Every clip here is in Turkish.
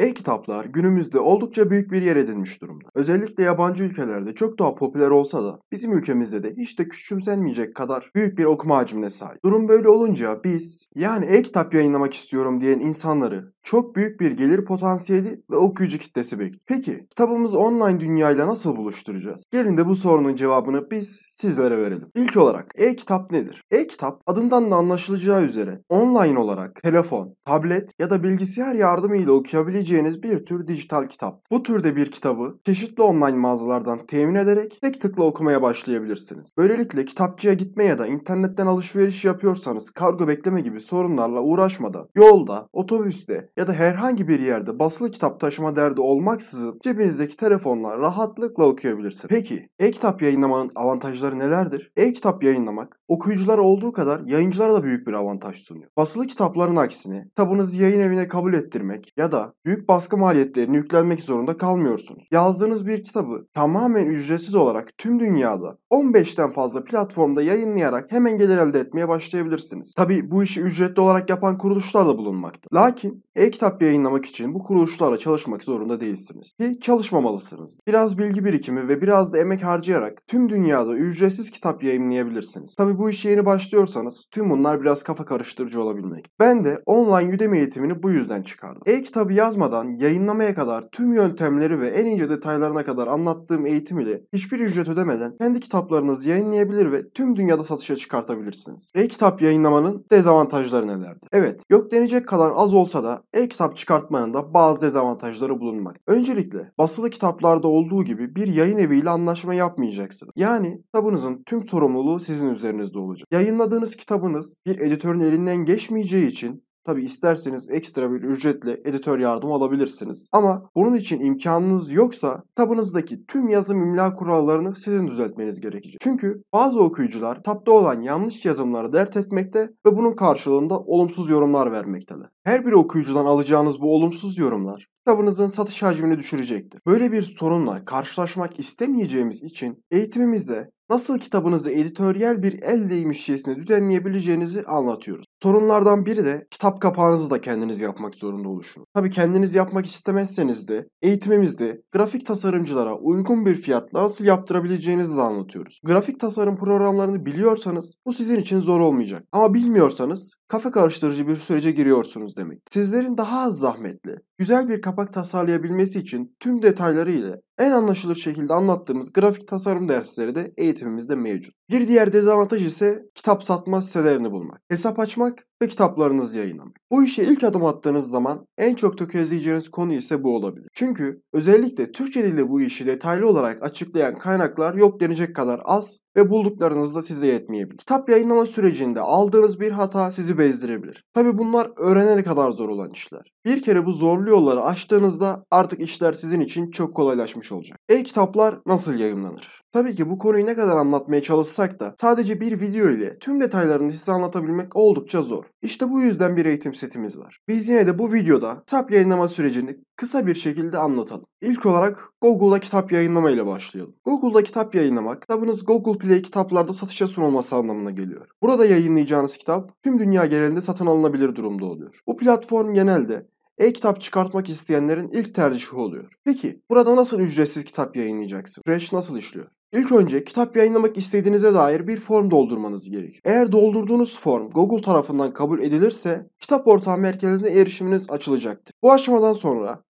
E-kitaplar günümüzde oldukça büyük bir yer edinmiş durumda. Özellikle yabancı ülkelerde çok daha popüler olsa da bizim ülkemizde de hiç de küçümsenmeyecek kadar büyük bir okuma hacmine sahip. Durum böyle olunca biz yani e-kitap yayınlamak istiyorum diyen insanları çok büyük bir gelir potansiyeli ve okuyucu kitlesi bekliyor. Peki kitabımızı online dünyayla nasıl buluşturacağız? Gelin de bu sorunun cevabını biz sizlere verelim. İlk olarak e-kitap nedir? E-kitap adından da anlaşılacağı üzere online olarak telefon, tablet ya da bilgisayar yardımıyla okuyabileceğiniz bir tür dijital kitap. Bu türde bir kitabı çeşitli online mağazalardan temin ederek tek tıkla okumaya başlayabilirsiniz. Böylelikle kitapçıya gitme ya da internetten alışveriş yapıyorsanız kargo bekleme gibi sorunlarla uğraşmadan yolda, otobüste ya da herhangi bir yerde basılı kitap taşıma derdi olmaksızın cebinizdeki telefonla rahatlıkla okuyabilirsiniz. Peki e-kitap yayınlamanın avantajları nelerdir? E-kitap yayınlamak okuyucular olduğu kadar yayıncılara da büyük bir avantaj sunuyor. Basılı kitapların aksine kitabınızı yayın evine kabul ettirmek ya da büyük baskı maliyetlerini yüklenmek zorunda kalmıyorsunuz. Yazdığınız bir kitabı tamamen ücretsiz olarak tüm dünyada 15'ten fazla platformda yayınlayarak hemen gelir elde etmeye başlayabilirsiniz. Tabi bu işi ücretli olarak yapan kuruluşlar da bulunmakta. Lakin e-kitap yayınlamak için bu kuruluşlarla çalışmak zorunda değilsiniz. Ki çalışmamalısınız. Biraz bilgi birikimi ve biraz da emek harcayarak tüm dünyada ücretsiz kitap yayınlayabilirsiniz. Tabi bu işe yeni başlıyorsanız tüm bunlar biraz kafa karıştırıcı olabilmek. Ben de online Udemy eğitimini bu yüzden çıkardım. E-kitabı yazmadan yayınlamaya kadar tüm yöntemleri ve en ince detaylarına kadar anlattığım eğitim ile hiçbir ücret ödemeden kendi kitaplarınızı yayınlayabilir ve tüm dünyada satışa çıkartabilirsiniz. E-kitap yayınlamanın dezavantajları nelerdir? Evet, yok denecek kadar az olsa da e-kitap çıkartmanın da bazı dezavantajları bulunmak. Öncelikle basılı kitaplarda olduğu gibi bir yayın eviyle anlaşma yapmayacaksınız. Yani kitabınızın tüm sorumluluğu sizin üzerinizde olacak. Yayınladığınız kitabınız bir editörün elinden geçmeyeceği için Tabi isterseniz ekstra bir ücretle editör yardım alabilirsiniz. Ama bunun için imkanınız yoksa kitabınızdaki tüm yazım imla kurallarını sizin düzeltmeniz gerekecek. Çünkü bazı okuyucular kitapta olan yanlış yazımları dert etmekte ve bunun karşılığında olumsuz yorumlar vermekteler. Her bir okuyucudan alacağınız bu olumsuz yorumlar kitabınızın satış hacmini düşürecektir. Böyle bir sorunla karşılaşmak istemeyeceğimiz için eğitimimizde nasıl kitabınızı editoryal bir el değmişçesine düzenleyebileceğinizi anlatıyoruz. Sorunlardan biri de kitap kapağınızı da kendiniz yapmak zorunda oluşunuz. Tabi kendiniz yapmak istemezseniz de eğitimimizde grafik tasarımcılara uygun bir fiyatla nasıl yaptırabileceğinizi de anlatıyoruz. Grafik tasarım programlarını biliyorsanız bu sizin için zor olmayacak. Ama bilmiyorsanız kafa karıştırıcı bir sürece giriyorsunuz demek. Sizlerin daha az zahmetli, güzel bir kapak tasarlayabilmesi için tüm detayları ile en anlaşılır şekilde anlattığımız grafik tasarım dersleri de eğitimimizde mevcut. Bir diğer dezavantaj ise kitap satma sitelerini bulmak, hesap açmak ve kitaplarınızı yayınlamak. Bu işe ilk adım attığınız zaman en çok tökezleyeceğiniz konu ise bu olabilir. Çünkü özellikle Türkçe dili bu işi detaylı olarak açıklayan kaynaklar yok denecek kadar az ve bulduklarınız da size yetmeyebilir. Kitap yayınlama sürecinde aldığınız bir hata sizi bezdirebilir. Tabi bunlar öğrenene kadar zor olan işler. Bir kere bu zorlu yolları aştığınızda artık işler sizin için çok kolaylaşmış olacak. E-kitaplar nasıl yayınlanır? Tabii ki bu konuyu ne kadar anlatmaya çalışsak da sadece bir video ile tüm detaylarını size anlatabilmek oldukça zor. İşte bu yüzden bir eğitim setimiz var. Biz yine de bu videoda kitap yayınlama sürecini kısa bir şekilde anlatalım. İlk olarak Google'da kitap yayınlama ile başlayalım. Google'da kitap yayınlamak, kitabınız Google Play kitaplarda satışa sunulması anlamına geliyor. Burada yayınlayacağınız kitap tüm dünya genelinde satın alınabilir durumda oluyor. Bu platform genelde e-kitap çıkartmak isteyenlerin ilk tercihi oluyor. Peki burada nasıl ücretsiz kitap yayınlayacaksın? Süreç nasıl işliyor? İlk önce kitap yayınlamak istediğinize dair bir form doldurmanız gerekiyor. Eğer doldurduğunuz form Google tarafından kabul edilirse kitap ortağı merkezine erişiminiz açılacaktır. Bu aşamadan sonra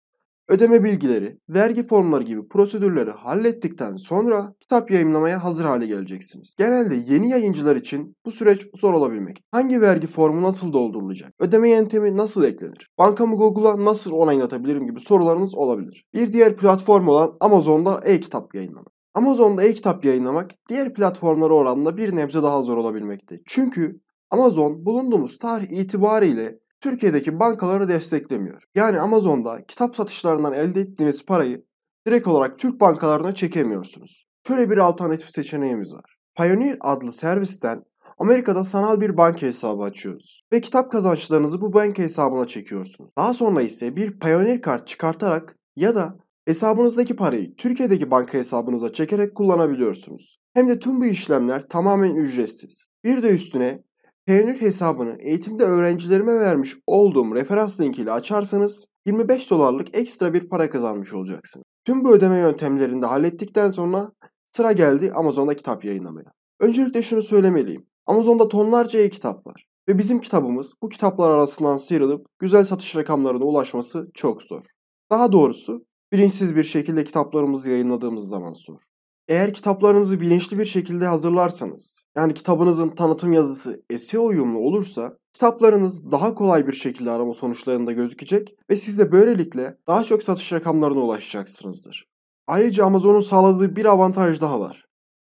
ödeme bilgileri, vergi formları gibi prosedürleri hallettikten sonra kitap yayınlamaya hazır hale geleceksiniz. Genelde yeni yayıncılar için bu süreç zor olabilmek. Hangi vergi formu nasıl doldurulacak? Ödeme yöntemi nasıl eklenir? Bankamı Google'a nasıl onaylatabilirim gibi sorularınız olabilir. Bir diğer platform olan Amazon'da e-kitap yayınlamak. Amazon'da e-kitap yayınlamak diğer platformlara oranla bir nebze daha zor olabilmekte. Çünkü Amazon bulunduğumuz tarih itibariyle Türkiye'deki bankaları desteklemiyor. Yani Amazon'da kitap satışlarından elde ettiğiniz parayı direkt olarak Türk bankalarına çekemiyorsunuz. Şöyle bir alternatif seçeneğimiz var. Pioneer adlı servisten Amerika'da sanal bir banka hesabı açıyoruz ve kitap kazançlarınızı bu banka hesabına çekiyorsunuz. Daha sonra ise bir Pioneer kart çıkartarak ya da hesabınızdaki parayı Türkiye'deki banka hesabınıza çekerek kullanabiliyorsunuz. Hem de tüm bu işlemler tamamen ücretsiz. Bir de üstüne Payoneer hesabını eğitimde öğrencilerime vermiş olduğum referans linkiyle açarsanız 25 dolarlık ekstra bir para kazanmış olacaksınız. Tüm bu ödeme yöntemlerini de hallettikten sonra sıra geldi Amazon'da kitap yayınlamaya. Öncelikle şunu söylemeliyim. Amazon'da tonlarca e-kitap var. Ve bizim kitabımız bu kitaplar arasından sıyrılıp güzel satış rakamlarına ulaşması çok zor. Daha doğrusu bilinçsiz bir şekilde kitaplarımızı yayınladığımız zaman zor. Eğer kitaplarınızı bilinçli bir şekilde hazırlarsanız, yani kitabınızın tanıtım yazısı SEO uyumlu olursa, kitaplarınız daha kolay bir şekilde arama sonuçlarında gözükecek ve siz de böylelikle daha çok satış rakamlarına ulaşacaksınızdır. Ayrıca Amazon'un sağladığı bir avantaj daha var.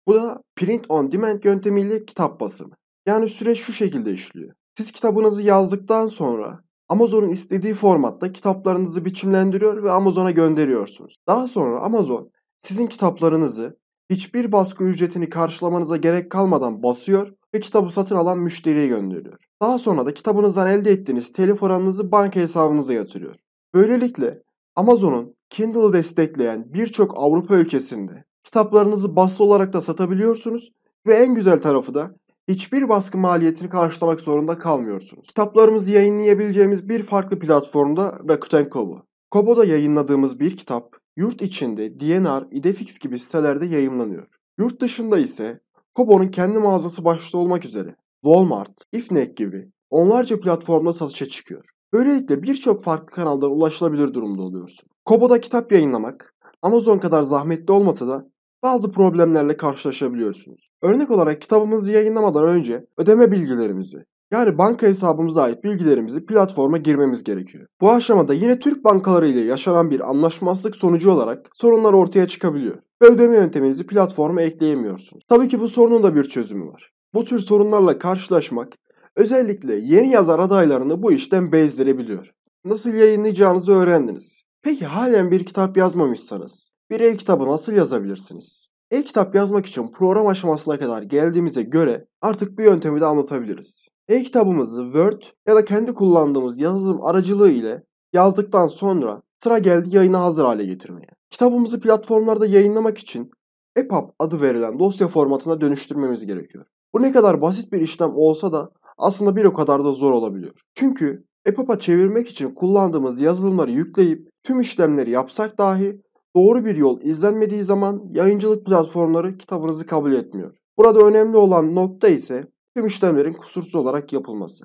Bu da print on demand yöntemiyle kitap basımı. Yani süreç şu şekilde işliyor. Siz kitabınızı yazdıktan sonra Amazon'un istediği formatta kitaplarınızı biçimlendiriyor ve Amazon'a gönderiyorsunuz. Daha sonra Amazon sizin kitaplarınızı hiçbir baskı ücretini karşılamanıza gerek kalmadan basıyor ve kitabı satın alan müşteriye gönderiyor. Daha sonra da kitabınızdan elde ettiğiniz telif oranınızı banka hesabınıza yatırıyor. Böylelikle Amazon'un Kindle'ı destekleyen birçok Avrupa ülkesinde kitaplarınızı basılı olarak da satabiliyorsunuz ve en güzel tarafı da hiçbir baskı maliyetini karşılamak zorunda kalmıyorsunuz. Kitaplarımızı yayınlayabileceğimiz bir farklı platformda Rakuten Kobo. Kobo'da yayınladığımız bir kitap yurt içinde DNR, Idefix gibi sitelerde yayınlanıyor. Yurt dışında ise Kobo'nun kendi mağazası başta olmak üzere Walmart, Ifnek gibi onlarca platformda satışa çıkıyor. Böylelikle birçok farklı kanaldan ulaşılabilir durumda oluyorsun. Kobo'da kitap yayınlamak Amazon kadar zahmetli olmasa da bazı problemlerle karşılaşabiliyorsunuz. Örnek olarak kitabımızı yayınlamadan önce ödeme bilgilerimizi yani banka hesabımıza ait bilgilerimizi platforma girmemiz gerekiyor. Bu aşamada yine Türk bankaları ile yaşanan bir anlaşmazlık sonucu olarak sorunlar ortaya çıkabiliyor ve ödeme yönteminizi platforma ekleyemiyorsunuz. Tabii ki bu sorunun da bir çözümü var. Bu tür sorunlarla karşılaşmak özellikle yeni yazar adaylarını bu işten bezdirebiliyor. Nasıl yayınlayacağınızı öğrendiniz. Peki halen bir kitap yazmamışsanız bir e-kitabı nasıl yazabilirsiniz? E-kitap yazmak için program aşamasına kadar geldiğimize göre artık bir yöntemi de anlatabiliriz. E-kitabımızı Word ya da kendi kullandığımız yazılım aracılığı ile yazdıktan sonra sıra geldi yayına hazır hale getirmeye. Kitabımızı platformlarda yayınlamak için EPUB adı verilen dosya formatına dönüştürmemiz gerekiyor. Bu ne kadar basit bir işlem olsa da aslında bir o kadar da zor olabiliyor. Çünkü EPUB'a çevirmek için kullandığımız yazılımları yükleyip tüm işlemleri yapsak dahi doğru bir yol izlenmediği zaman yayıncılık platformları kitabınızı kabul etmiyor. Burada önemli olan nokta ise tüm işlemlerin kusursuz olarak yapılması.